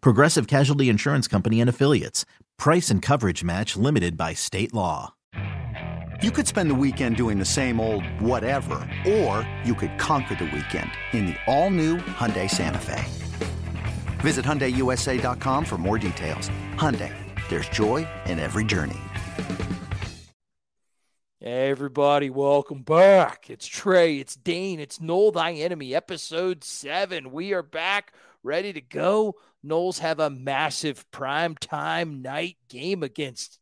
Progressive Casualty Insurance Company and Affiliates. Price and coverage match limited by state law. You could spend the weekend doing the same old whatever, or you could conquer the weekend in the all-new Hyundai Santa Fe. Visit HyundaiUSA.com for more details. Hyundai, there's joy in every journey. Hey everybody, welcome back. It's Trey, it's Dane, it's Nole Thy Enemy, episode seven. We are back, ready to go. Noles have a massive prime time night game against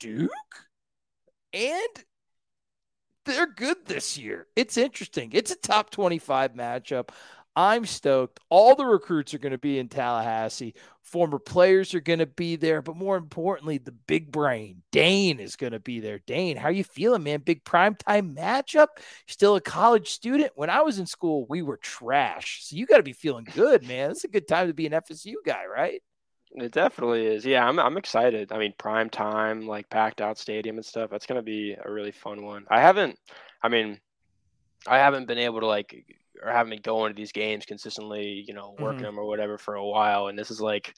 Duke, and they're good this year. It's interesting. It's a top 25 matchup. I'm stoked. All the recruits are going to be in Tallahassee. Former players are going to be there, but more importantly, the big brain, Dane, is going to be there. Dane, how you feeling, man? Big primetime matchup. Still a college student. When I was in school, we were trash. So you got to be feeling good, man. It's a good time to be an FSU guy, right? It definitely is. Yeah, I'm I'm excited. I mean, prime time, like packed out stadium and stuff. That's gonna be a really fun one. I haven't. I mean, I haven't been able to like or haven't been going to these games consistently, you know, working mm-hmm. them or whatever for a while. And this is like,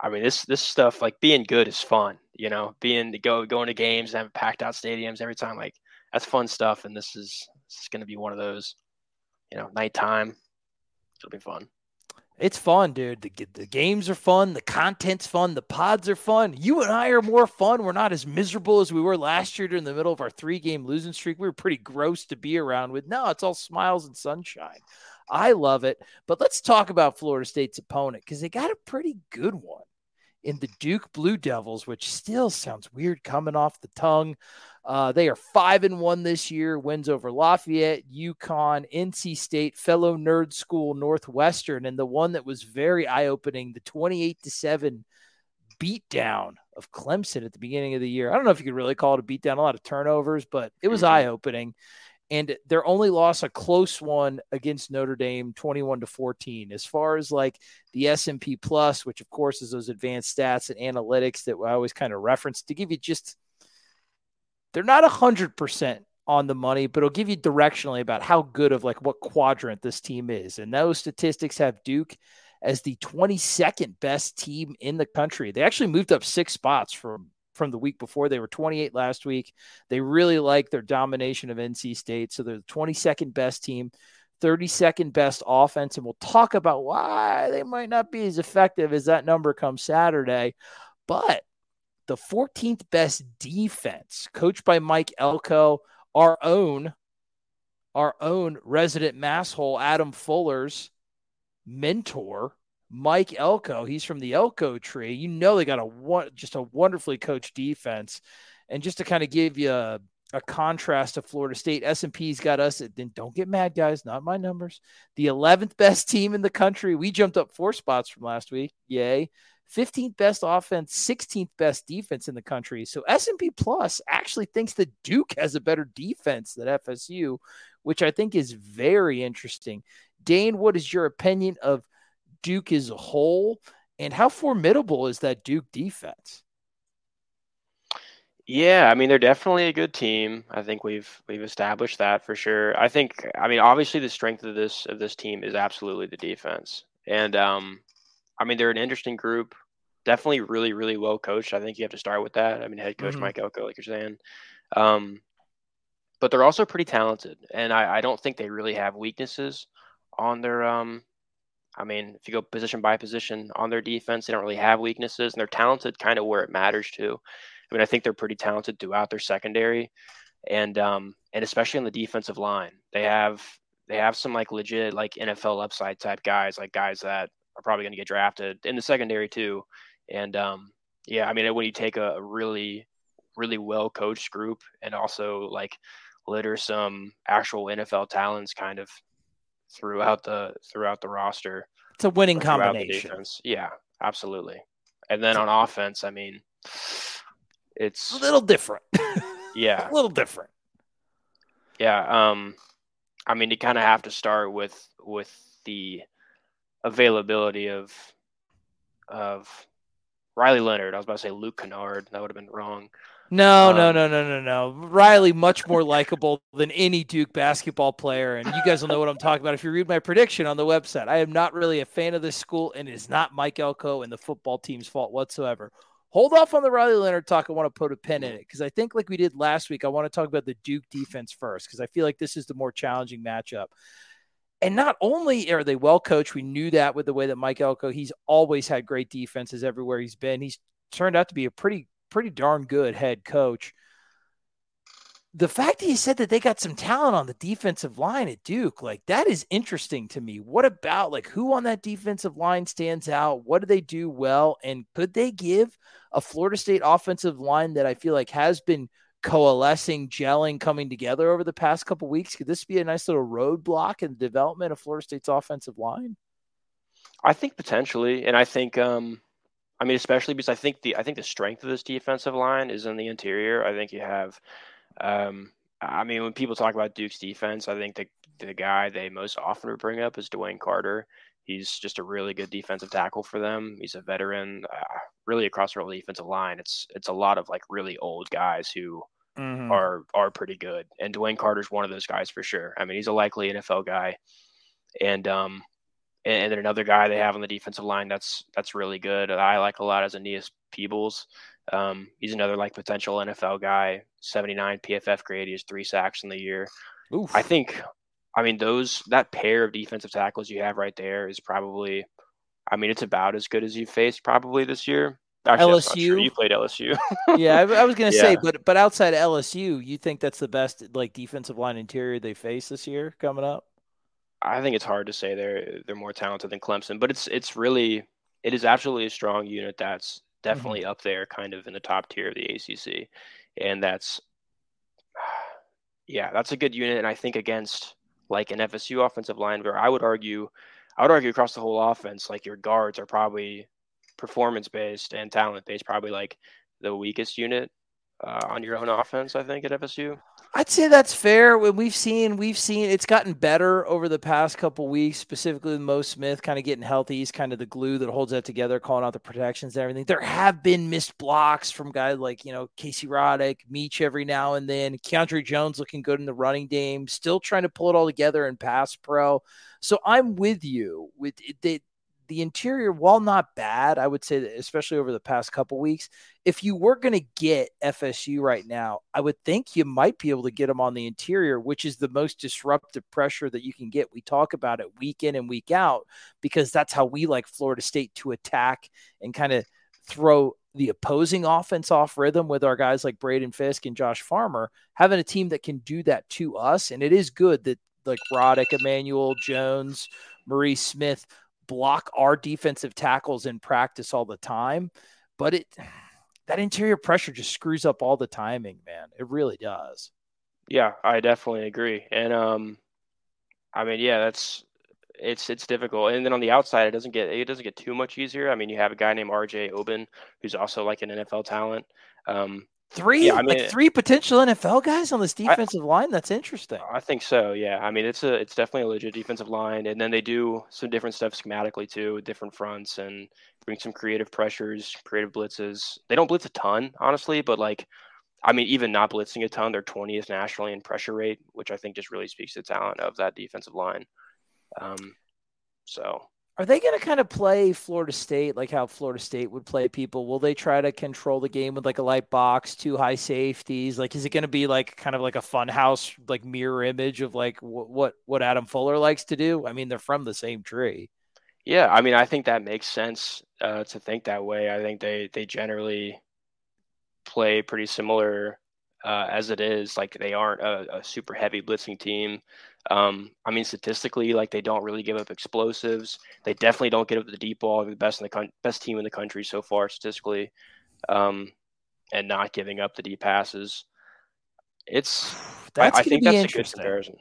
I mean, this this stuff like being good is fun, you know, being to go going to games and having packed out stadiums every time, like that's fun stuff. And this is this is going to be one of those, you know, nighttime. It'll be fun. It's fun, dude. The, the games are fun. The content's fun. The pods are fun. You and I are more fun. We're not as miserable as we were last year during the middle of our three game losing streak. We were pretty gross to be around with. No, it's all smiles and sunshine. I love it. But let's talk about Florida State's opponent because they got a pretty good one in the Duke Blue Devils, which still sounds weird coming off the tongue. Uh, they are five and one this year. Wins over Lafayette, UConn, NC State, fellow nerd school Northwestern, and the one that was very eye opening, the twenty-eight to seven beatdown of Clemson at the beginning of the year. I don't know if you could really call it a beatdown, a lot of turnovers, but it was mm-hmm. And their only loss, a close one against Notre Dame, 21 to 14. As far as like the S&P Plus, which of course is those advanced stats and analytics that I always kind of reference to give you just they're not 100% on the money, but it'll give you directionally about how good of like what quadrant this team is. And those statistics have Duke as the 22nd best team in the country. They actually moved up six spots from from the week before. They were 28 last week. They really like their domination of NC State, so they're the 22nd best team. 32nd best offense, and we'll talk about why they might not be as effective as that number comes Saturday. But the 14th best defense, coached by Mike Elko, our own, our own resident masshole, Adam Fuller's mentor, Mike Elko. He's from the Elko tree. You know they got a just a wonderfully coached defense. And just to kind of give you a, a contrast to Florida State, S&P's got us. Then don't get mad, guys. Not my numbers. The 11th best team in the country. We jumped up four spots from last week. Yay. 15th best offense, 16th best defense in the country. So S&P Plus actually thinks that Duke has a better defense than FSU, which I think is very interesting. Dane, what is your opinion of Duke as a whole, and how formidable is that Duke defense? Yeah, I mean they're definitely a good team. I think we've we've established that for sure. I think I mean obviously the strength of this of this team is absolutely the defense. And um I mean they're an interesting group definitely really, really well coached. I think you have to start with that. I mean, head coach mm-hmm. Mike Elko, like you're saying. Um, but they're also pretty talented, and I, I, don't think they really have weaknesses on their um I mean, if you go position by position on their defense, they don't really have weaknesses, and they're talented kind of where it matters too. I mean, I think they're pretty talented throughout their secondary, and um, and especially on the defensive line, they have they have some like legit like NFL upside type guys, like guys that are probably going to get drafted in the secondary too. And um, yeah, I mean, when you take a really really well coached group and also like litter some actual NFL talents kind of throughout the throughout the roster. It's a winning combination. Yeah, absolutely. And then on offense, I mean, it's a little different. Yeah, a little different. Yeah. Um, I mean, you kind of have to start with with the availability of of Riley Leonard. I was about to say Luke Kennard. That would have been wrong. No, um, no, no, no, no, no. Riley much more likable than any Duke basketball player, and you guys will know what I'm talking about if you read my prediction on the website. I am not really a fan of this school, and it is not Mike Elko and the football team's fault whatsoever. Hold off on the Riley Leonard talk. I want to put a pin in it because I think, like we did last week, I want to talk about the Duke defense first because I feel like this is the more challenging matchup. And not only are they well coached, we knew that with the way that Mike Elko, he's always had great defenses everywhere he's been. He's turned out to be a pretty pretty darn good head coach. The fact that he said that they got some talent on the defensive line at Duke, like that is interesting to me. What about like who on that defensive line stands out? What do they do well? And could they give a Florida State offensive line that I feel like has been coalescing, gelling, coming together over the past couple weeks? Could this be a nice little roadblock in the development of Florida State's offensive line? I think potentially, and I think um, I mean, especially because I think the I think the strength of this defensive line is in the interior. I think you have, um, I mean, when people talk about Duke's defense, I think the the guy they most often bring up is DeWayne Carter. He's just a really good defensive tackle for them. He's a veteran, uh, really across the whole defensive line. It's it's a lot of like really old guys who mm-hmm. are are pretty good, and DeWayne Carter's one of those guys for sure. I mean, he's a likely NFL guy, and um, and then another guy they have on the defensive line that's that's really good. I like a lot as Aeneas Peebles. Um, he's another like potential NFL guy. 79 PFF grade. He has three sacks in the year. Oof. I think. I mean, those that pair of defensive tackles you have right there is probably. I mean, it's about as good as you faced probably this year. Actually, LSU. Sure. You played LSU. yeah, I, I was gonna yeah. say, but but outside of LSU, you think that's the best like defensive line interior they face this year coming up? I think it's hard to say they're they're more talented than Clemson, but it's it's really it is absolutely a strong unit that's definitely mm-hmm. up there, kind of in the top tier of the ACC, and that's yeah, that's a good unit. And I think against like an FSU offensive line, where I would argue, I would argue across the whole offense, like your guards are probably performance based and talent based, probably like the weakest unit uh, on your own offense. I think at FSU. I'd say that's fair. When we've seen, we've seen it's gotten better over the past couple weeks, specifically with Mo Smith kind of getting healthy. He's kind of the glue that holds that together, calling out the protections and everything. There have been missed blocks from guys like, you know, Casey Roddick, Meach every now and then. Keiondre Jones looking good in the running game, still trying to pull it all together in pass pro. So I'm with you. With it, the interior, while not bad, I would say that especially over the past couple weeks, if you were going to get FSU right now, I would think you might be able to get them on the interior, which is the most disruptive pressure that you can get. We talk about it week in and week out because that's how we like Florida State to attack and kind of throw the opposing offense off rhythm with our guys like Braden Fiske and Josh Farmer, having a team that can do that to us. And it is good that like Roddick, Emmanuel Jones, Marie Smith block our defensive tackles in practice all the time, but it that interior pressure just screws up all the timing, man. It really does. Yeah, I definitely agree. And um I mean, yeah, that's it's it's difficult. And then on the outside, it doesn't get it doesn't get too much easier. I mean, you have a guy named RJ Oben who's also like an NFL talent. Um, Three, yeah, I mean, like three potential NFL guys on this defensive I, line. That's interesting. I think so. Yeah, I mean, it's a it's definitely a legit defensive line, and then they do some different stuff schematically too, different fronts, and bring some creative pressures, creative blitzes. They don't blitz a ton, honestly, but like, I mean, even not blitzing a ton, they're 20th nationally in pressure rate, which I think just really speaks to the talent of that defensive line. Um, so are they going to kind of play Florida State like how Florida State would play people? Will they try to control the game with like a light box, two high safeties? Like, is it going to be like kind of like a fun house, like mirror image of like what what Adam Fuller likes to do? I mean, they're from the same tree. Yeah, I mean, I think that makes sense uh, to think that way. I think they they generally play pretty similar uh, as it is. Like they aren't a, a super heavy blitzing team. Um, I mean, statistically, like they don't really give up explosives. They definitely don't get up the deep ball. They're the best in the con- best team in the country so far statistically, um, and not giving up the deep passes. It's that's I, I think that's a good comparison.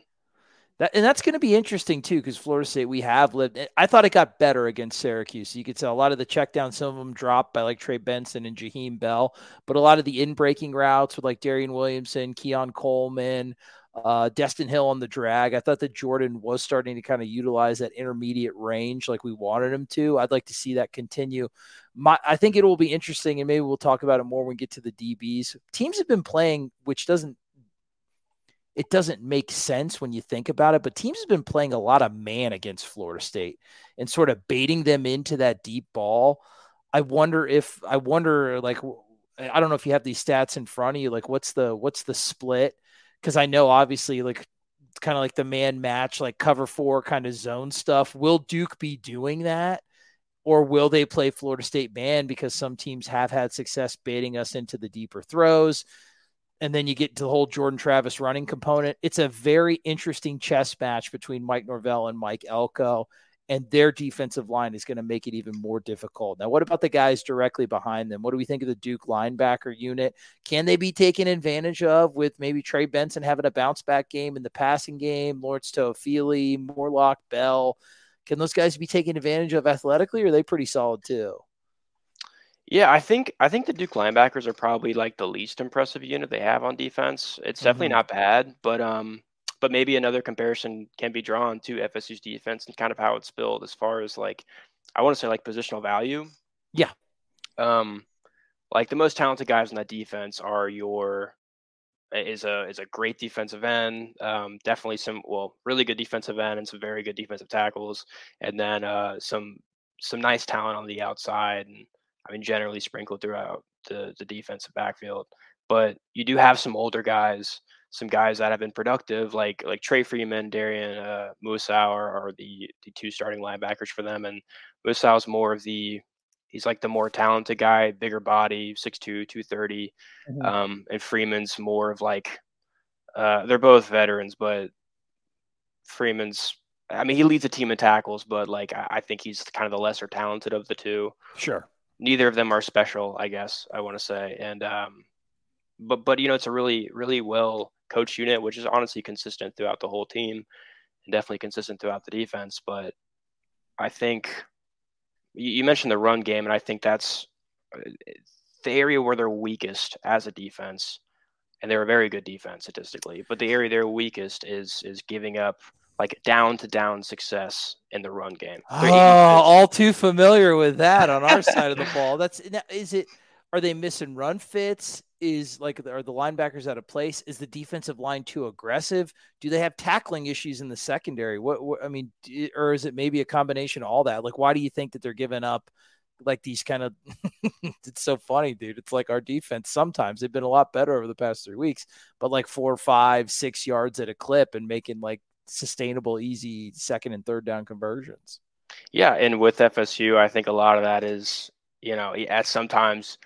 That, and that's going to be interesting too, because Florida State, we have lived. I thought it got better against Syracuse. You could tell a lot of the checkdowns, some of them dropped by like Trey Benson and Jaheim Bell, but a lot of the in breaking routes with like Darion Williamson, Keon Coleman, uh, Destyn Hill on the drag. I thought that Jordan was starting to kind of utilize that intermediate range like we wanted him to. I'd like to see that continue. My, I think it will be interesting, and maybe we'll talk about it more when we get to the DBs. Teams have been playing, which doesn't it doesn't make sense when you think about it. But teams have been playing a lot of man against Florida State and sort of baiting them into that deep ball. I wonder if I wonder like I don't know if you have these stats in front of you. Like what's the what's the split? Because I know obviously like kind of like the man match, like cover four kind of zone stuff. Will Duke be doing that? Or will they play Florida State man because some teams have had success baiting us into the deeper throws? and then you get to the whole Jordan Travis running component. It's a very interesting chess match between Mike Norvell and Mike Elko, and their defensive line is going to make it even more difficult. Now, what about the guys directly behind them? What do we think of the Duke linebacker unit? Can they be taken advantage of with maybe Trey Benson having a bounce back game in the passing game, Lawrence Toafili, Morlock, Bell? Can those guys be taken advantage of athletically, or are they pretty solid too? Yeah, I think I think the Duke linebackers are probably like the least impressive unit they have on defense. It's definitely mm-hmm. not bad, but um, but maybe another comparison can be drawn to FSU's defense and kind of how it's built as far as like I want to say like positional value. Yeah. Um, like the most talented guys on that defense are your is a is a great defensive end. Um, definitely some well really good defensive end and some very good defensive tackles, and then uh, some some nice talent on the outside and I mean, generally sprinkled throughout the, the defensive backfield. But you do have some older guys, some guys that have been productive, like like Tre Freeman, Darian uh, are, the the two starting linebackers for them, and Mausi is more of the he's like the more talented guy, bigger body, 6'2", 230. Mm-hmm. Um, and Freeman's more of like uh, they're both veterans, but Freeman's I mean, he leads a team in tackles, but like I, I think he's kind of the lesser talented of the two. Sure neither of them are special, I guess I want to say. And um, but but you know, it's a really really well coached unit, which is honestly consistent throughout the whole team, and definitely consistent throughout the defense. But I think you, you mentioned the run game, and I think that's uh, the area where they're weakest as a defense. And they're a very good defense statistically, but the area they're weakest is is giving up like down to down success in the run game. oh, all too familiar with that on our side of the ball. That's is it. Are they missing run fits? Is like are the linebackers out of place? Is the defensive line too aggressive? Do they have tackling issues in the secondary? What, what I mean, or is it maybe a combination of all that? Like, why do you think that they're giving up? like these kind of it's so funny dude it's like our defense sometimes they've been a lot better over the past three weeks but like four five six yards at a clip and making like sustainable, easy second and third down conversions. Yeah, and with FSU, I think a lot of that is, you know, at sometimes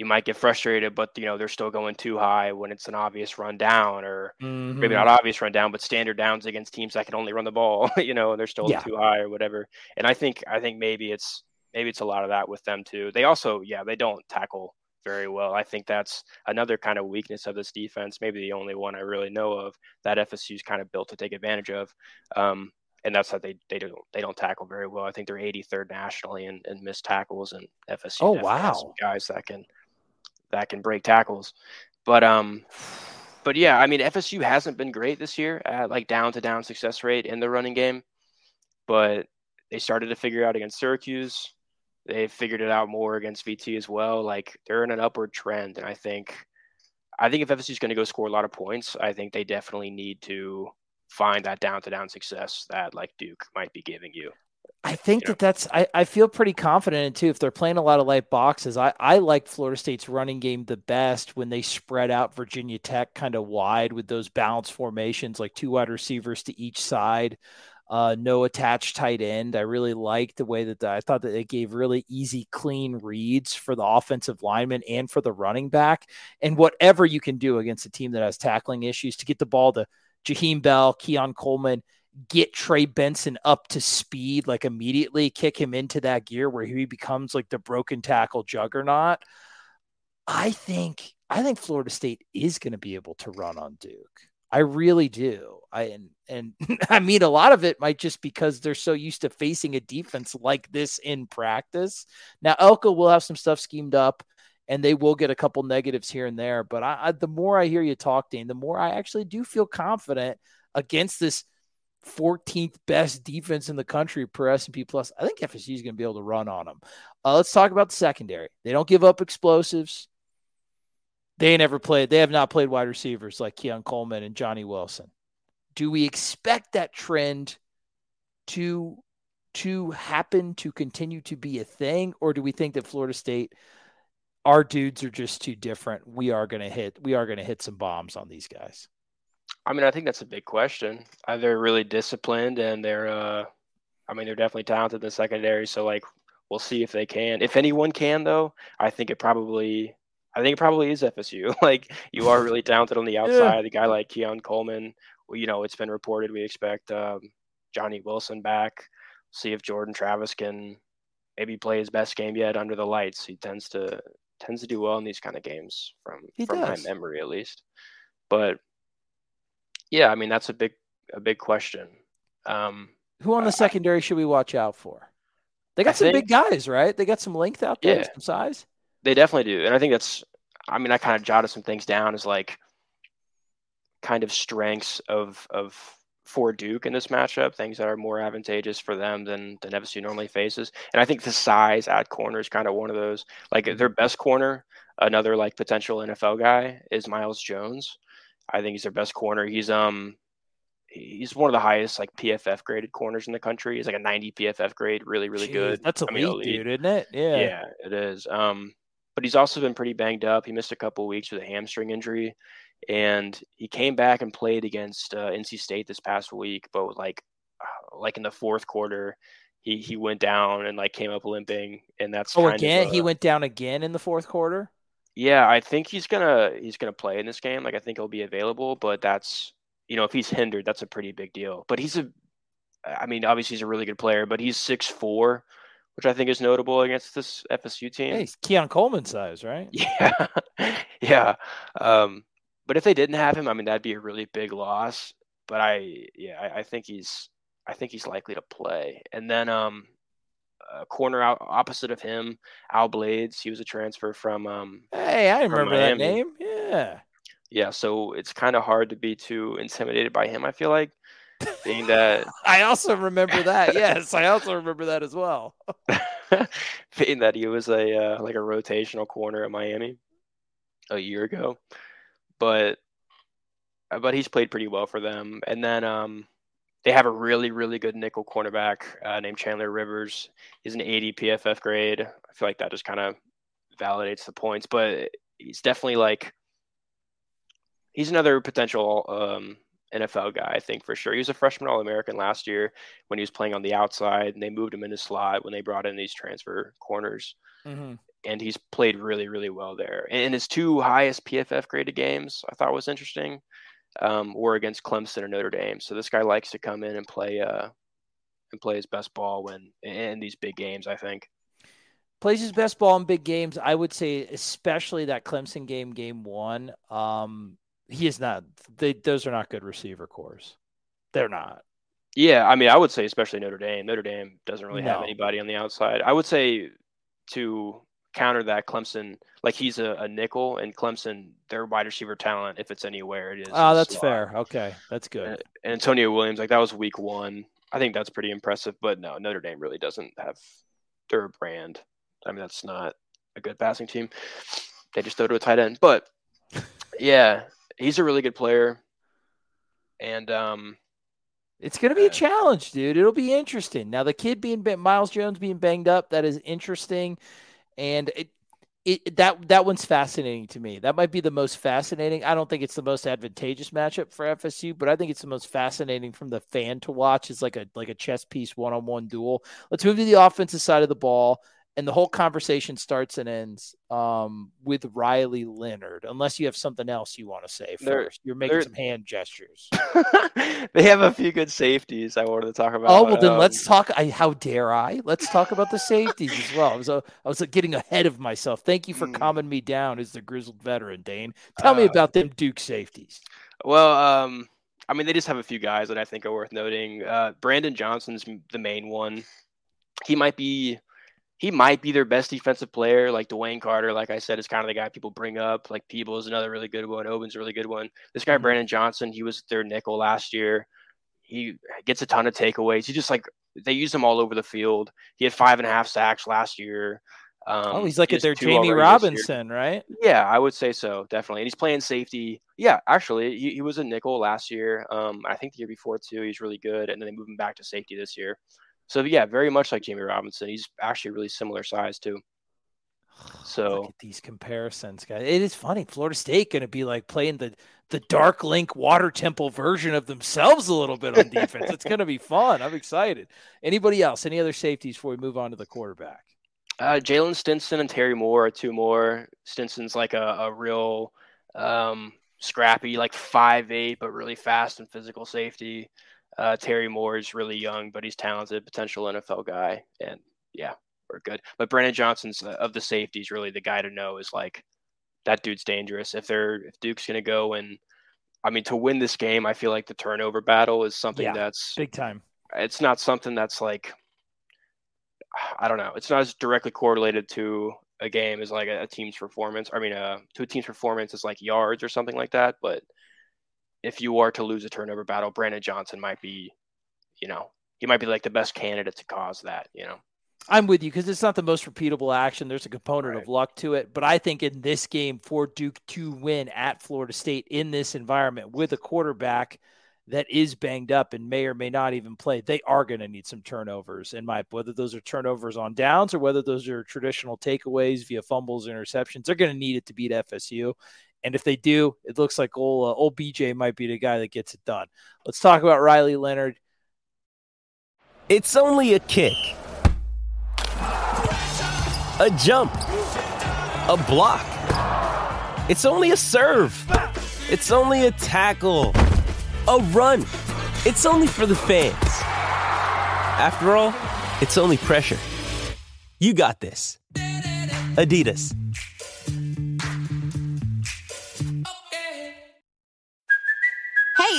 you might get frustrated, but you know they're still going too high when it's an obvious run down, or mm-hmm. maybe not obvious run down, but standard downs against teams that can only run the ball. you know, they're still yeah. too high or whatever. And I think I think maybe it's maybe it's a lot of that with them too. They also, yeah, they don't tackle very well. I think that's another kind of weakness of this defense, maybe the only one I really know of that FSU's kind of built to take advantage of. Um, and that's that they they don't they don't tackle very well. I think they're 83rd nationally in, in missed tackles, and FSU oh wow guys that can that can break tackles. But um, but yeah, I mean FSU hasn't been great this year at like down to down success rate in the running game, but they started to figure out against Syracuse they figured it out more against VT as well. Like they're in an upward trend, and I think, I think if FSU is going to go score a lot of points, I think they definitely need to find that down to down success that like Duke might be giving you. I think you that that's I, I feel pretty confident in too. If they're playing a lot of light boxes, I, I like Florida State's running game the best when they spread out Virginia Tech kind of wide with those balanced formations, like two wide receivers to each side. uh, no attached tight end. I really liked the way that the, I thought that it gave really easy, clean reads for the offensive lineman and for the running back. And whatever you can do against a team that has tackling issues to get the ball to Jaheim Bell, Keon Coleman, get Trey Benson up to speed, like immediately kick him into that gear where he becomes like the broken tackle juggernaut. I think I think Florida State is going to be able to run on Duke. I really do. I and and I mean a lot of it might just because they're so used to facing a defense like this in practice. Now Elko will have some stuff schemed up and they will get a couple negatives here and there. But I, I, the more I hear you talk, Dane, the more I actually do feel confident against this 14th best defense in the country per S&P plus. I think FSU is going to be able to run on them. Uh, let's talk about the secondary. They don't give up explosives. They never played. They have not played wide receivers like Keon Coleman and Johnny Wilson. Do we expect that trend to to happen to continue to be a thing, or do we think that Florida State, our dudes are just too different? We are going to hit. We are going to hit some bombs on these guys. I mean, I think that's a big question. Uh, they're really disciplined, and they're. Uh, I mean, they're definitely talented in the secondary. So, like, we'll see if they can. If anyone can, though, I think it probably I think it probably is FSU. like you are really talented on the outside. Yeah. The guy like Keon Coleman, you know, it's been reported we expect um, Johnny Wilson back. See if Jordan Travis can maybe play his best game yet under the lights. He tends to tends to do well in these kind of games from he from does. my memory at least. But yeah, I mean that's a big a big question. Um, Who on the uh, secondary should we watch out for? They got I some think, big guys, right? They got some length out there, yeah. some size. They definitely do, and I think that's. I mean, I kind of jotted some things down as like kind of strengths of of for Duke in this matchup, things that are more advantageous for them than than FSU normally faces. And I think the size at corner is kind of one of those. Like their best corner, another like potential NFL guy is Myles Jones. I think he's their best corner. He's um he's one of the highest like PFF graded corners in the country. He's like a 90 PFF grade, really really Jeez, good. That's elite, I mean, elite, dude, isn't it? Yeah, yeah, it is. Um, but he's also been pretty banged up. He missed a couple weeks with a hamstring injury, and he came back and played against uh, NC State this past week. But like, uh, like in the fourth quarter, he he went down and like came up limping, and that's oh again a, he went down again in the fourth quarter. Yeah, I think he's gonna he's gonna play in this game. Like I think he'll be available, but that's you know if he's hindered, that's a pretty big deal. But he's a, I mean, obviously he's a really good player, but he's six four which I think is notable against this FSU team. Hey, he's Keon Coleman size, right? Yeah, yeah. Um, but if they didn't have him, I mean, that'd be a really big loss. But I, yeah, I, I think he's, I think he's likely to play. And then, um, a corner out opposite of him, Al Blades. He was a transfer from. Um, hey, I remember that name. Yeah. Yeah, so it's kind of hard to be too intimidated by him. I feel like being that I also remember that. yes, I also remember that as well. being that he was a uh, like a rotational corner at Miami a year ago, but uh, but he's played pretty well for them. And then um, they have a really really good nickel cornerback uh, named Chandler Rivers. He's an 80 PFF grade. I feel like that just kind of validates the points, but he's definitely like he's another potential um, NFL guy, I think for sure. He was a freshman All American last year when he was playing on the outside, and they moved him into slot when they brought in these transfer corners. Mm-hmm. And he's played really, really well there. And his two highest PFF graded games, I thought was interesting, um, were against Clemson or Notre Dame. So this guy likes to come in and play uh, and play his best ball when in these big games. I think plays his best ball in big games. I would say, especially that Clemson game, game one. Um, he is not. They those are not good receiver cores. They're not. Yeah, I mean, I would say especially Notre Dame. Notre Dame doesn't really no. have anybody on the outside. I would say to counter that, Clemson, like he's a, a, nickel, and Clemson, their wide receiver talent, if it's anywhere, it is. Oh, that's slot. fair. Okay, that's good. And, and Antonio Williams, like that was week one. I think that's pretty impressive. But no, Notre Dame really doesn't have their brand. I mean, that's not a good passing team. They just throw to a tight end. But yeah, he's a really good player, and um, it's going to be a challenge, dude. It'll be interesting. Now, the kid being Myles Jones being banged up, that is interesting, and it, it, that that one's fascinating to me. That might be the most fascinating. I don't think it's the most advantageous matchup for FSU, but I think it's the most fascinating from the fan to watch. It's like a like a chess piece one on one duel. Let's move to the offensive side of the ball and the whole conversation starts and ends um, with Riley Leonard, unless you have something else you want to say 1st You're making some hand gestures. they have a few good safeties I wanted to talk about. Oh well, then um, let's talk. I, how dare I? Let's talk about the safeties as well. I was, uh, I was uh, getting ahead of myself. Thank you for mm. calming me down as the grizzled veteran, Dane. Tell uh, me about them Duke safeties. Well, um, I mean, they just have a few guys that I think are worth noting. Uh, Brandon Johnson's the main one. He might be he might be their best defensive player. Like DeWayne Carter, like I said, is kind of the guy people bring up. Like Peeble is another really good one. Oben's a really good one. This guy, mm-hmm. Brandon Johnson, he was their nickel last year. He gets a ton of takeaways. He just like they use him all over the field. He had five and a half sacks last year. Um, oh, he's like at their Jammie Robinson, right? Yeah, I would say so, definitely. And he's playing safety. Yeah, actually, he, he was a nickel last year. Um, I think the year before too. He's really good, and then they move him back to safety this year. So yeah, very much like Jammie Robinson. He's actually really similar size too. So these comparisons, guys. It is funny. Florida State going to be like playing the the Dark Link Water Temple version of themselves a little bit on defense. it's going to be fun. I'm excited. Anybody else? Any other safeties before we move on to the quarterback? Uh, Jalen Stinson and Terry Moore are two more. Stinson's like a, a real um, scrappy, like five eight, but really fast and physical safety. Uh, Terry Moore is really young, but he's talented, potential NFL guy, and yeah, we're good. But Brandon Johnson's uh, of the safeties really the guy to know is like that dude's dangerous. If they're if Duke's gonna go and I mean to win this game, I feel like the turnover battle is something yeah, that's big time. It's not something that's like I don't know. It's not as directly correlated to a game as like a, a team's performance. I mean, uh, to a team's performance is like yards or something like that. But if you are to lose a turnover battle, Brandon Johnson might be, you know, he might be like the best candidate to cause that, you know. I'm with you because it's not the most repeatable action. There's a component right. of luck to it. But I think in this game, for Duke to win at Florida State in this environment with a quarterback that is banged up and may or may not even play, they are going to need some turnovers. In my whether those are turnovers on downs or whether those are traditional takeaways via fumbles, interceptions, they're going to need it to beat FSU. And if they do, it looks like old, uh, old BJ might be the guy that gets it done. Let's talk about Riley Leonard. It's only a kick, a jump, a block. It's only a serve. It's only a tackle, a run. It's only for the fans. After all, it's only pressure. You got this. Adidas.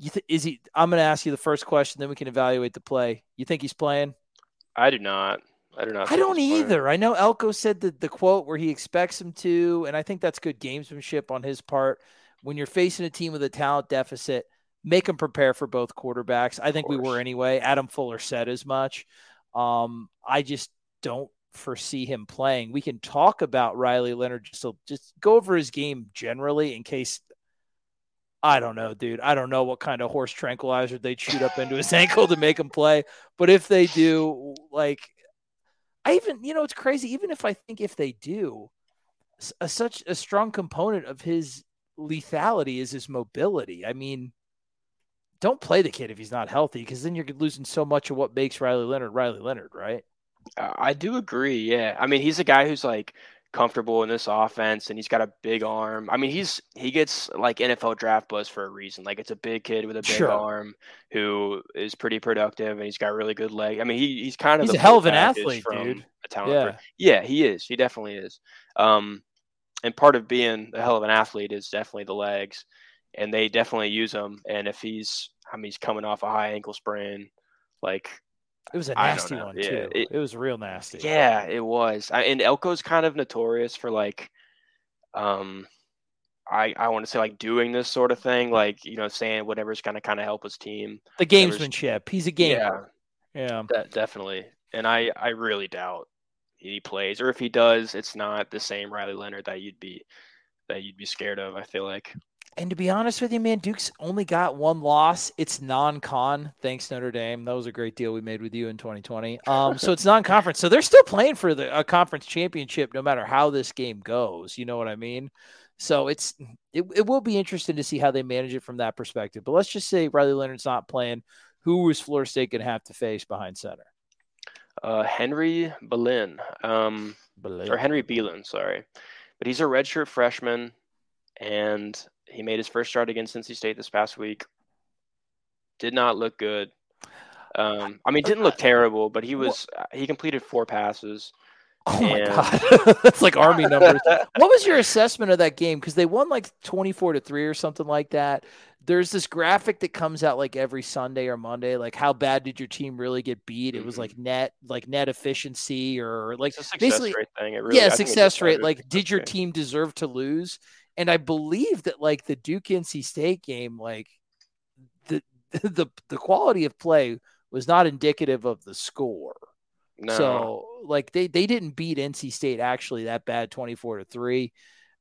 You th- is he? I'm going to ask you the first question, then we can evaluate the play. You think he's playing? I do not. I do not. I don't either. Playing. I know Elko said the, the quote where he expects him to, and I think that's good gamesmanship on his part. When you're facing a team with a talent deficit, make them prepare for both quarterbacks. I think we were anyway. Adam Fuller said as much. Um, I just don't foresee him playing. We can talk about Riley Leonard just to just go over his game generally in case I don't know, dude. I don't know what kind of horse tranquilizer they shoot up into his ankle to make him play. But if they do, like, I even, you know, it's crazy. Even if I think if they do, a, such a strong component of his lethality is his mobility. I mean, don't play the kid if he's not healthy because then you're losing so much of what makes Riley Leonard Riley Leonard, right? Uh, I do agree. Yeah. I mean, he's a guy who's like comfortable in this offense and he's got a big arm. I mean, he's he gets like NFL draft buzz for a reason. Like it's a big kid with a big sure. arm who is pretty productive and he's got really good leg. I mean, he, he's kind of he's a hell of an athlete, dude. A talent yeah. yeah, he is. He definitely is. Um, and part of being a hell of an athlete is definitely the legs, and they definitely use them. And if he's, I mean, he's coming off a high ankle sprain, like it was a nasty one yeah, too. It, it, was real nasty. Yeah, it was. I, and Elko's kind of notorious for like um, I I want to say like doing this sort of thing, like you know, saying whatever's gonna kind of help his team. The gamesmanship. He's a gamer. Yeah, Yeah. de- definitely. And I I really doubt he plays, or if he does, it's not the same Riley Leonard that you'd be that you'd be scared of. I feel like. And to be honest with you, man, Duke's only got one loss. It's non-con. Thanks Notre Dame. That was a great deal we made with you in 2020. Um, so it's non-conference. So they're still playing for the a conference championship, no matter how this game goes. You know what I mean? So it's it, it will be interesting to see how they manage it from that perspective. But let's just say Riley Leonard's not playing. Who is Florida State going to have to face behind center? Uh, Henry Belin, um, or Henry Belin, sorry, but he's a redshirt freshman, and he made his first start against NC State this past week. Did not look good. Um, I mean, didn't look terrible, but he was he completed four passes. Oh my And- god, that's like army numbers. what was your assessment of that game? Because they won like twenty-four to three or something like that. There's this graphic that comes out like every Sunday or Monday, like how bad did your team really get beat? It was like net, like net efficiency, or like It's a success basically, rate thing. It really, yeah, success rate. Like, did your team deserve to lose? And I believe that like the Duke NC State game, like the the the quality of play was not indicative of the score. No. So like they they didn't beat NC State actually that bad 24 to 3.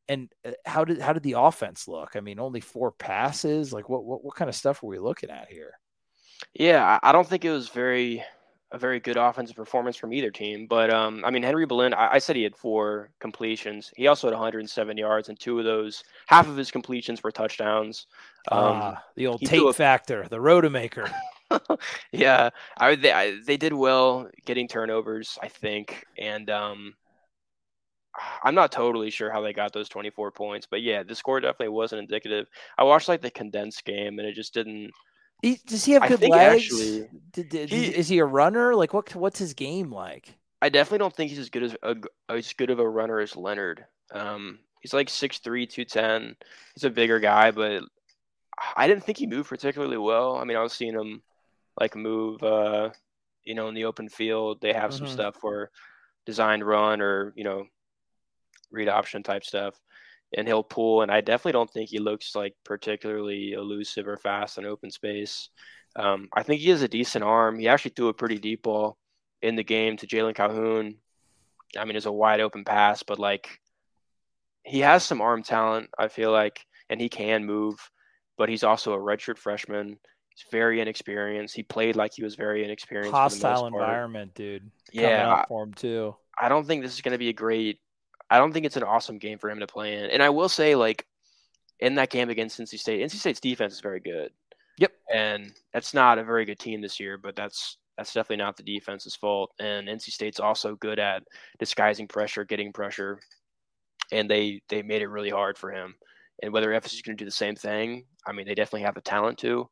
And uh, how did how did the offense look? I mean, only four passes. Like what what what kind of stuff were we looking at here? Yeah, I don't think it was very a very good offensive performance from either team. But um, I mean, Henry Belin, I, I said he had four completions. He also had 107 yards, and two of those, half of his completions were touchdowns. Um, Ah, the old tape a- factor, the rotamaker. yeah, I, they I, they did well getting turnovers, I think, and um, I'm not totally sure how they got those 24 points, but yeah, the score definitely wasn't indicative. I watched like the condensed game, and it just didn't. He, does he have good legs? actually- Did- did- he- is he a runner? Like what what's his game like? I definitely don't think he's as good as a, as good of a runner as Leonard. Um, he's like 6'3", 210. He's a bigger guy, but I didn't think he moved particularly well. I mean, I was seeing him like move, uh, you know, in the open field. They have some Mhm. stuff for designed run or you know, read option type stuff, and he'll pull. And I definitely don't think he looks like particularly elusive or fast in open space. Um, I think he has a decent arm. He actually threw a pretty deep ball in the game to Jalon Calhoun. I mean, it's a wide open pass, but like he has some arm talent, I feel like, and he can move, but he's also a redshirt freshman. He's very inexperienced. He played like he was very inexperienced. for the most Hostile environment, dude. Yeah, Coming out for him too. I don't think this is going to be a great. I don't think it's an awesome game for him to play in. And I will say, like, in that game against NC State, NC State's defense is very good. Yep. And that's not a very good team this year, but that's that's definitely not the defense's fault. And NC State's also good at disguising pressure, getting pressure, and they they made it really hard for him. And whether FSU is going to do the same thing, I mean, they definitely have the talent to.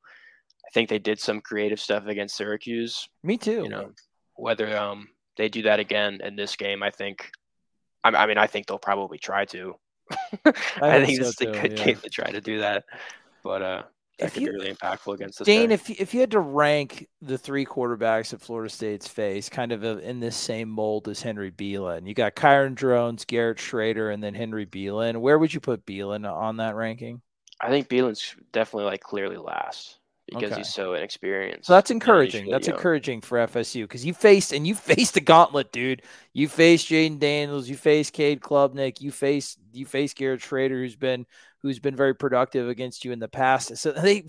I think they did some creative stuff against Syracuse Me too. you know whether um they do that again in this game i think i, I mean i think they'll probably try to i, hope think so this is a good yeah. game to try to do that but uh that If could you- be really impactful against this Dane, guy. if you- if you had to rank the three quarterbacks that Florida State's face, kind of a, in this same mold as Henry Belin, you got Kyron Drones, Garrett Shrader, and then Henry Belin. Where would you put Belin on that ranking? i think Belin's definitely like clearly last because Okay. he's so inexperienced So that's encouraging. really That's young. encouraging for FSU because you faced and you faced the gauntlet, dude. You faced Jayden Daniels, you faced Cade Klubnik, you faced you faced Garrett Shrader, who's been who's been very productive against you in the past. So they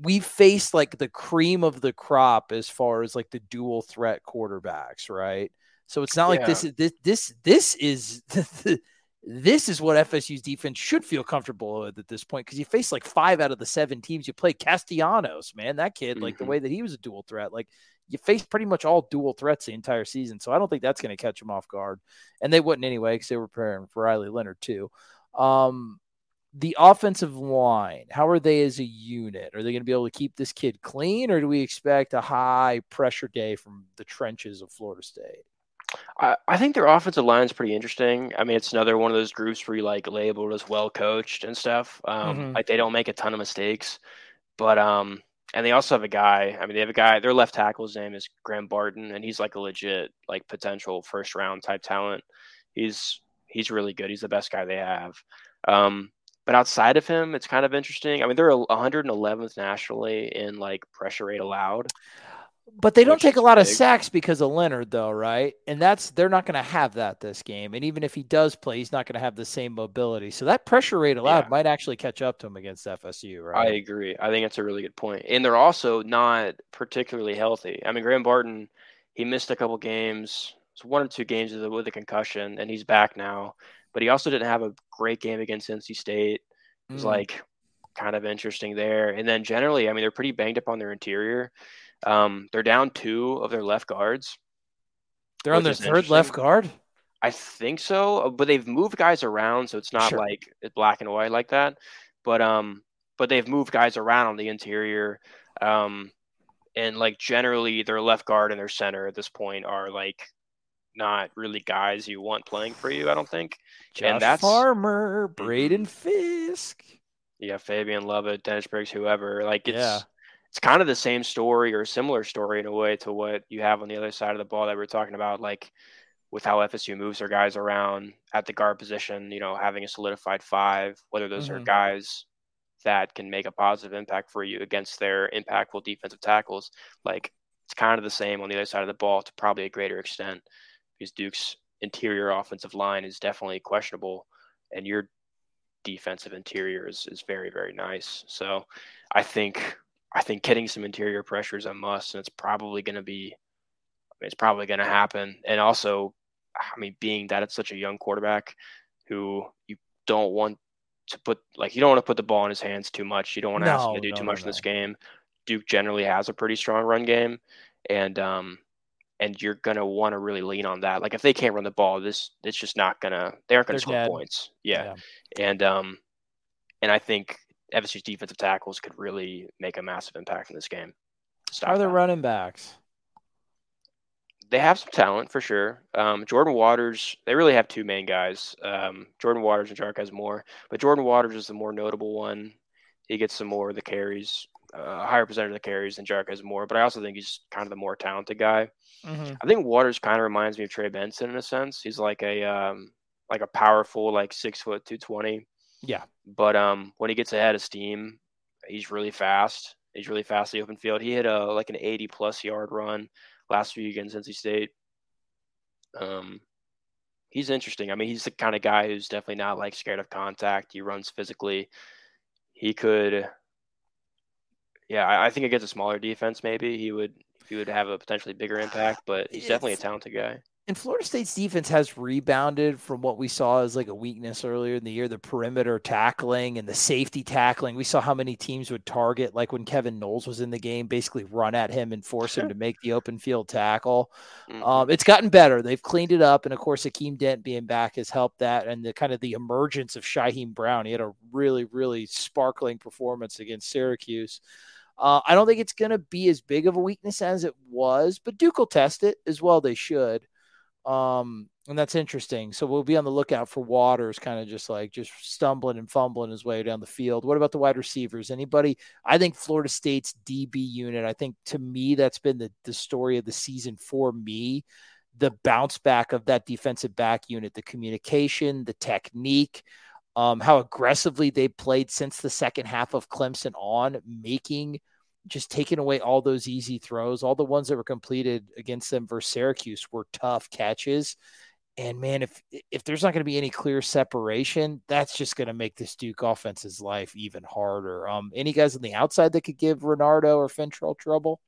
we faced like the cream of the crop as far as like the dual threat quarterbacks, right? So it's not like this is this this this is this is what FSU's defense should feel comfortable with at this point because you face like five out of the seven teams you play. Castellanos, man, that kid, like the Mhm. way that he was a dual threat, like you face pretty much all dual threats the entire season. So I don't think that's going to catch them off guard, and they wouldn't anyway because they were preparing for Riley Leonard too. Um, the offensive line, how are they as a unit? Are they going to be able to keep this kid clean, or do we expect a high pressure day from the trenches of Florida State? I, I think their offensive line is pretty interesting. I mean, it's another one of those groups where you like labeled as well coached and stuff. Um, Mhm. Like they don't make a ton of mistakes, but um, and they also have a guy. I mean, they have a guy. Their left tackle, his name is Graham Barton, and he's like a legit like potential first round type talent. He's he's really good. He's the best guy they have. Um, but outside of him, it's kind of interesting. I mean, they're 111th nationally in like pressure rate allowed. But they don't take a lot big. of sacks because of Leonard, though, right? And that's they're not going to have that this game. And even if he does play, he's not going to have the same mobility. So that pressure rate allowed yeah. might actually catch up to him against FSU, right? I agree. I think it's a really good point. And they're also not particularly healthy. I mean, Graham Barton, he missed a couple games, one or two games with a, with a concussion, and he's back now. But he also didn't have a great game against NC State. It was mm. like kind of interesting there. And then generally, I mean, they're pretty banged up on their interior. Um, they're down two of their left guards. They're on their third left guard. I think so, but they've moved guys around, so it's not sure. like black and white like that. But um, but they've moved guys around on the interior. Um, and like generally, their left guard and their center at this point are like not really guys you want playing for you. I don't think. Josh and that's Farmer, Braden mm-hmm. Fiske. Yeah, Fabian Lovett, Dennis Briggs, whoever. Like it's. Yeah it's kind of the same story or similar story in a way to what you have on the other side of the ball that we are talking about, like with how FSU moves their guys around at the guard position, you know, having a solidified five, whether those mm-hmm. are guys that can make a positive impact for you against their impactful defensive tackles. Like it's kind of the same on the other side of the ball to probably a greater extent because Duke's interior offensive line is definitely questionable and your defensive interior is, is very, very nice. So I think I think getting some interior pressure is a must, and it's probably going to be, it's probably going to happen. And also, I mean, being that it's such a young quarterback who you don't want to put, like, you don't want to put the ball in his hands too much. You don't want to no, ask him to do no, too much no. in this game. Duke generally has a pretty strong run game, and um, and you're gonna want to really lean on that. Like, if they can't run the ball, this it's just not gonna. They aren't gonna They're score dead. points. Yeah. yeah, and um, and I think FSU's defensive tackles could really make a massive impact in this game. Stop Are the running backs? They have some talent for sure. Um, Jordan Waters, they really have two main guys. Um, Jordan Waters and Jaquez Moore, but Jordan Waters is the more notable one. He gets some more of the carries, uh, a higher percentage of the carries than Jaquez Moore, but I also think he's kind of the more talented guy. Mm-hmm. I think Waters kind of reminds me of Trey Benson in a sense. He's like a um, like a powerful, like six foot two twenty yeah. But um, when he gets ahead of steam, he's really fast. He's really fast in the open field. He hit a like an 80 plus yard run last week against NC State. Um, he's interesting. I mean, he's the kind of guy who's definitely not like scared of contact. He runs physically. He could, yeah, I, I think against a smaller defense, maybe he would he would have a potentially bigger impact. But he's definitely a talented guy. And Florida State's defense has rebounded from what we saw as like a weakness earlier in the year, the perimeter tackling and the safety tackling. We saw how many teams would target, like when Kevin Knowles was in the game, basically run at him and force him to make the open field tackle. Mm-hmm. Um, it's gotten better. They've cleaned it up. And of course, Akeem Dent being back has helped that. And the kind of the emergence of Shyheim Brown. He had a really, really sparkling performance against Syracuse. Uh, I don't think it's going to be as big of a weakness as it was, but Duke will test it as well. They should. Um, and that's interesting. So we'll be on the lookout for Waters, kind of just like just stumbling and fumbling his way down the field. What about the wide receivers? Anybody? I think Florida State's DB unit. I think to me that's been the the story of the season for me. The bounce back of that defensive back unit, the communication, the technique, um, how aggressively they played since the second half of Clemson on, making just taking away all those easy throws, all the ones that were completed against them versus Syracuse were tough catches. And man, if if there's not going to be any clear separation, that's just going to make this Duke offense's life even harder. Um, any guys on the outside that could give Renardo or Fentrell trouble?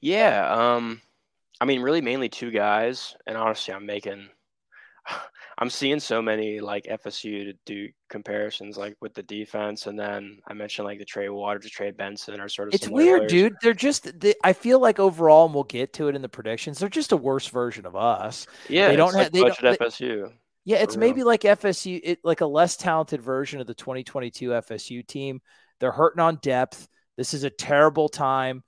Yeah, um, I mean, really, mainly two guys. And honestly, I'm making I'm seeing so many like FSU to do comparisons like with the defense, and then I mentioned like the Trey Waters, Trey Benson are sort of. It's weird, players. dude. They're just. They, I feel like overall, and we'll get to it in the predictions. They're just a worse version of us. Yeah, they don't have. Like they don't, they, FSU. Yeah, it's maybe like FSU, it, like a less talented version of the 2022 FSU team. They're hurting on depth. This is a terrible time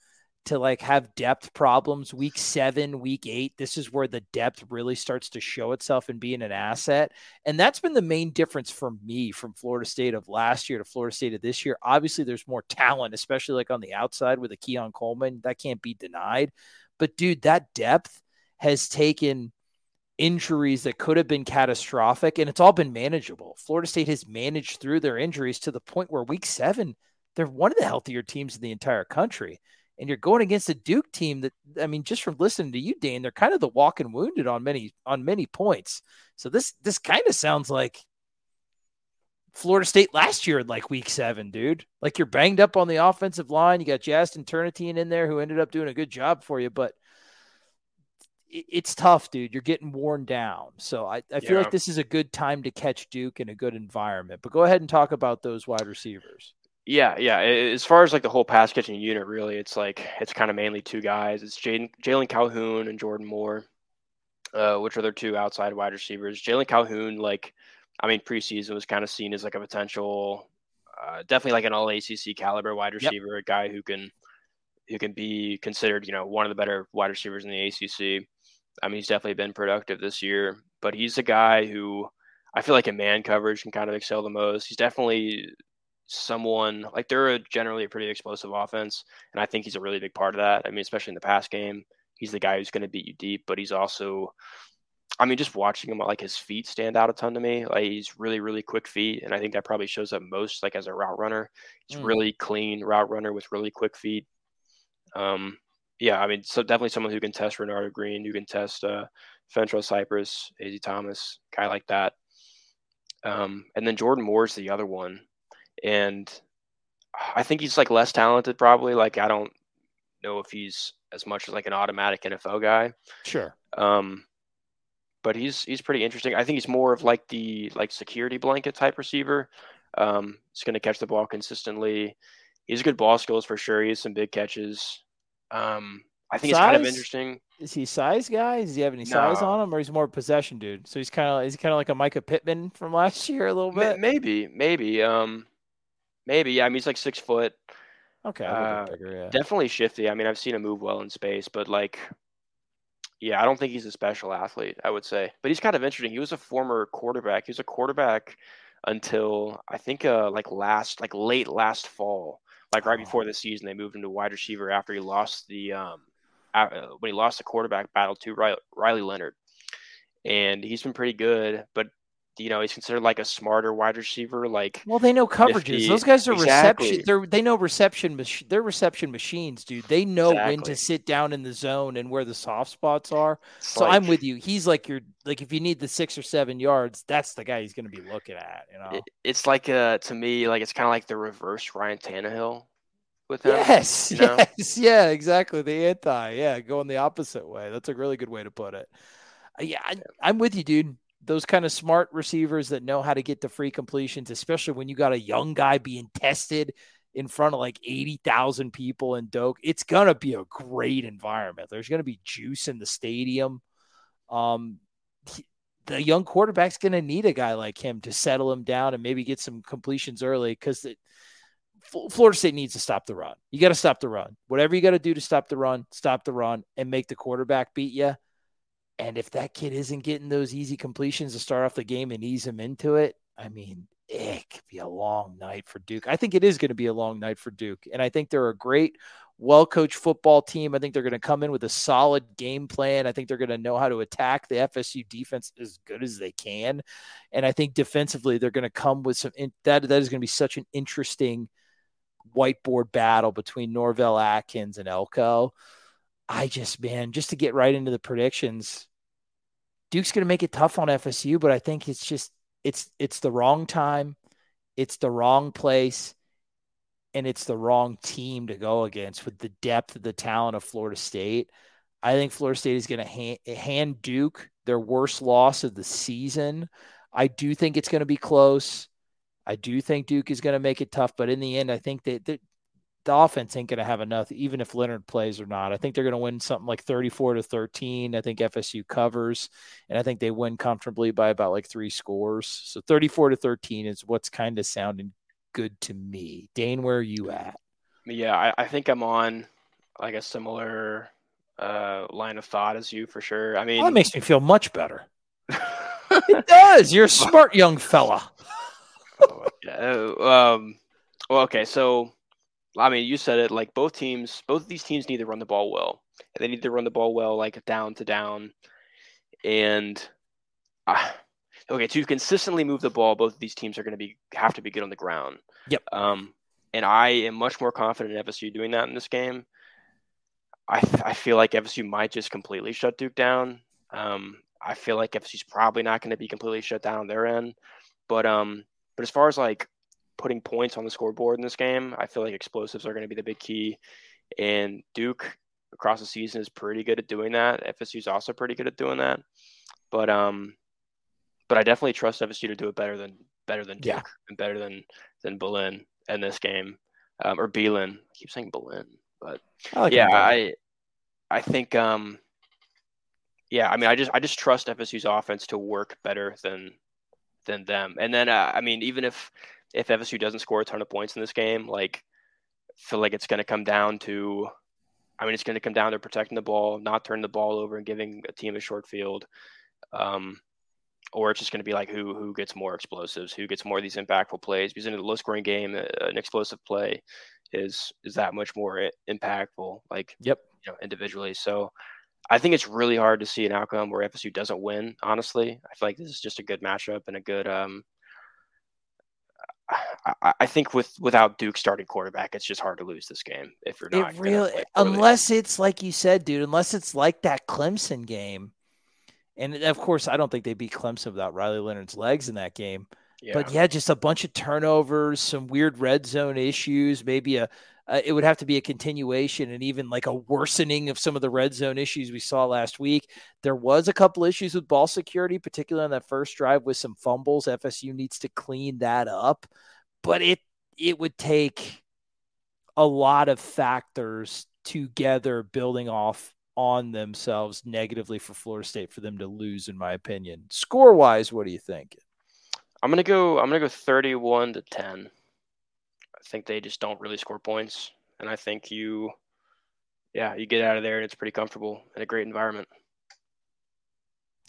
to like have depth problems week seven, week eight. This is where the depth really starts to show itself and being an asset. And that's been the main difference for me from Florida State of last year to Florida State of this year. Obviously, there's more talent, especially like on the outside with a Keon Coleman. That can't be denied. But dude, that depth has taken injuries that could have been catastrophic, and it's all been manageable. Florida State has managed through their injuries to the point where week seven, they're one of the healthier teams in the entire country. And you're going against a Duke team that, I mean, just from listening to you, Dane, they're kind of the walking wounded on many on many points. So this this kind of sounds like Florida State last year in like week seven, dude. Like you're banged up on the offensive line. You got Jazston Turnetine in there who ended up doing a good job for you, but it's tough, dude. You're getting worn down. So I, I feel yeah. like this is a good time to catch Duke in a good environment. But go ahead and talk about those wide receivers. Yeah, yeah. As far as like the whole pass catching unit, really, it's like it's kind of mainly two guys. It's Jalon Calhoun and Jordan Moore, uh, which are their two outside wide receivers. Jalon Calhoun, like I mean, preseason was kind of seen as like a potential, uh, definitely like an all ACC caliber wide receiver, yep. a guy who can who can be considered, you know, one of the better wide receivers in the ACC. I mean, he's definitely been productive this year, but he's a guy who I feel like in man coverage can kind of excel the most. He's definitely someone like they're a, generally a pretty explosive offense, and I think he's a really big part of that. I mean, especially in the pass game, he's the guy who's going to beat you deep, but he's also I mean, just watching him, like his feet stand out a ton to me. Like he's really, really quick feet, and I think that probably shows up most like as a route runner. He's mm. really clean route runner with really quick feet. Um, yeah, I mean, so definitely someone who can test Renardo Green, who can test uh, Fentrell Cypress, Azzy Thomas, guy like that. Um, and then Jordan Moore's the other one, and I think he's like less talented, probably. Like I don't know if he's as much as like an automatic NFL guy. Sure. Um, but he's he's pretty interesting. I think he's more of like the like security blanket type receiver. Um, he's going to catch the ball consistently. He's good ball skills for sure. He has some big catches. Um, I think size? it's kind of interesting. Is he size guy? Does he have any size no. on him, or he's more possession dude? So he's kind of is he kind of like a Mycah Pittman from last year a little bit? Maybe, maybe, um, maybe. Yeah, I mean, he's like six foot. Okay, uh, bigger, yeah. definitely shifty. I mean, I've seen him move well in space, but like yeah, I don't think he's a special athlete, I would say. But he's kind of interesting. He was a former quarterback. He was a quarterback until I think uh like last like late last fall. Like right before oh. the season they moved him to wide receiver after he lost the um uh, when he lost the quarterback battle to Riley Leonard. And he's been pretty good, but you know, he's considered like a smarter wide receiver. Like, well, they know coverages. Those guys are exactly. reception. They're they know reception. Mach- they're reception machines, dude. They know exactly. when to sit down in the zone and where the soft spots are. It's so like, I'm with you. He's like your like if you need the six or seven yards, that's the guy he's going to be looking at. You know, it, it's like uh to me like it's kind of like the reverse Ryan Tannehill. With him, yes, you know? yes, yeah, exactly. The anti, yeah, going the opposite way. That's a really good way to put it. Uh, yeah, I, I'm with you, dude those kind of smart receivers that know how to get to free completions, especially when you got a young guy being tested in front of like 80,000 people in Doak, it's going to be a great environment. There's going to be juice in the stadium. Um, he, the young quarterback's going to need a guy like him to settle him down and maybe get some completions early because Florida State needs to stop the run. You got to stop the run. Whatever you got to do to stop the run, stop the run and make the quarterback beat you. And if that kid isn't getting those easy completions to start off the game and ease him into it, I mean, it could be a long night for Duke. I think it is going to be a long night for Duke. And I think they're a great, well coached football team. I think they're going to come in with a solid game plan. I think they're going to know how to attack the FSU defense as good as they can. And I think defensively, they're going to come with some that, that is going to be such an interesting whiteboard battle between Norvell Atkins and Elko. I just, man, just to get right into the predictions, Duke's going to make it tough on FSU, but I think it's just it's it's the wrong time, it's the wrong place, and it's the wrong team to go against with the depth of the talent of Florida State. I think Florida State is going to hand, hand Duke their worst loss of the season. I do think it's going to be close. I do think Duke is going to make it tough, but in the end, I think that, that the offense ain't going to have enough, even if Leonard plays or not. I think they're going to win something like 34 to 13. I think FSU covers, and I think they win comfortably by about like three scores. So 34 to 13 is what's kind of sounding good to me. Dane, where are you at? Yeah, I, I think I'm on like a similar uh, line of thought as you for sure. I mean, well, that makes me feel much better. it does. You're a smart young fella. oh, yeah. Um, well, okay, so I mean, you said it. Like both teams, both of these teams need to run the ball well. They need to run the ball well, like down to down. and uh, okay, to consistently move the ball, both of these teams are going to be have to be good on the ground. Yep. Um, and I am much more confident in FSU doing that in this game. I I feel like FSU might just completely shut Duke down. Um, I feel like FSU's probably not going to be completely shut down on their end, but um, but as far as like putting points on the scoreboard in this game, I feel like explosives are going to be the big key. And Duke across the season is pretty good at doing that. FSU is also pretty good at doing that. But um, but I definitely trust FSU to do it better than better than Duke Yeah. and better than than Berlin in this game, um, or Belin. I keep saying Berlin, but I like yeah. I I think um, yeah, I mean, I just I just trust FSU's offense to work better than than them. And then uh, I mean, even if if FSU doesn't score a ton of points in this game, like feel like it's going to come down to I mean, it's going to come down to protecting the ball, not turning the ball over and giving a team a short field. Um, or it's just going to be like who who gets more explosives, who gets more of these impactful plays. Because in a low scoring game, uh, an explosive play is is that much more impactful. Like Yep. you know, individually. So I think it's really hard to see an outcome where FSU doesn't win. Honestly, I feel like this is just a good matchup and a good. Um, I- think with without Duke starting quarterback, it's just hard to lose this game if you're not It really, unless it's like you said, dude, unless it's like that Clemson game. And of course, I don't think they beat Clemson without Riley Leonard's legs in that game. Yeah. But yeah, just a bunch of turnovers, some weird red zone issues, maybe a, uh, it would have to be a continuation and even like a worsening of some of the red zone issues we saw last week. There was a couple issues with ball security, particularly on that first drive with some fumbles. FSU needs to clean that up, but it it would take a lot of factors together building off on themselves negatively for Florida State for them to lose, in my opinion. Score wise, what do you think? I'm gonna go. I'm gonna go 31 to 10. I think they just don't really score points, and I think you, yeah, you get out of there and it's pretty comfortable in a great environment.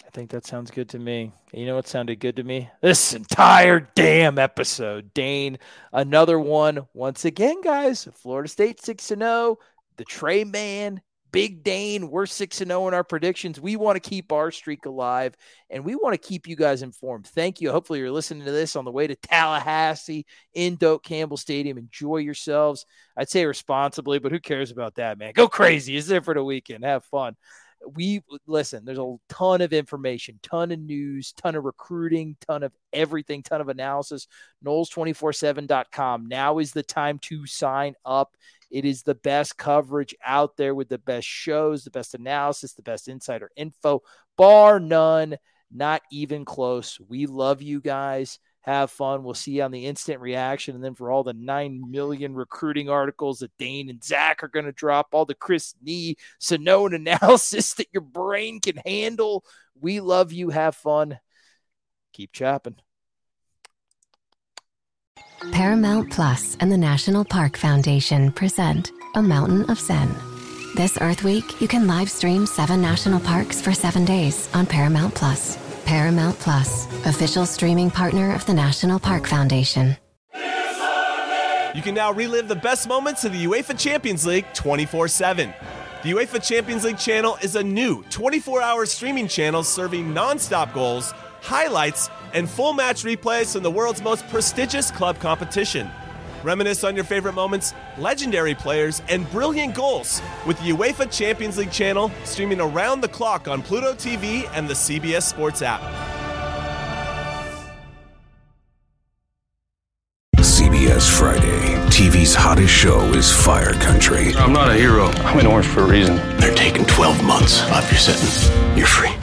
I think that sounds good to me. You know what sounded good to me? This entire damn episode. Dane, another one. Once again, guys, Florida State 6 0. The Trey Man, Big Dane, we're 6 0 in our predictions. We want to keep our streak alive and we want to keep you guys informed. Thank you. Hopefully, you're listening to this on the way to Tallahassee in Doak Campbell Stadium. Enjoy yourselves. I'd say responsibly, but who cares about that, man? Go crazy. It's there for the weekend. Have fun we listen there's a ton of information ton of news ton of recruiting ton of everything ton of analysis noles247.com now is the time to sign up it is the best coverage out there with the best shows the best analysis the best insider info bar none not even close we love you guys have fun. We'll see you on the instant reaction. And then for all the 9 million recruiting articles that Dane and Zach are going to drop, all the Chris Nee Sonone analysis that your brain can handle. We love you. Have fun. Keep chopping. Paramount Plus and the National Park Foundation present A Mountain of Zen. This Earth Week, you can live stream seven national parks for seven days on Paramount Plus. Paramount Plus, official streaming partner of the National Park Foundation. You can now relive the best moments of the UEFA Champions League 24 7. The UEFA Champions League channel is a new 24 hour streaming channel serving non stop goals, highlights, and full match replays from the world's most prestigious club competition. Reminisce on your favorite moments, legendary players, and brilliant goals with the UEFA Champions League channel streaming around the clock on Pluto TV and the CBS Sports app. CBS Friday. TV's hottest show is Fire Country. I'm not a hero. I'm in orange for a reason. They're taking 12 months off your sentence. You're free.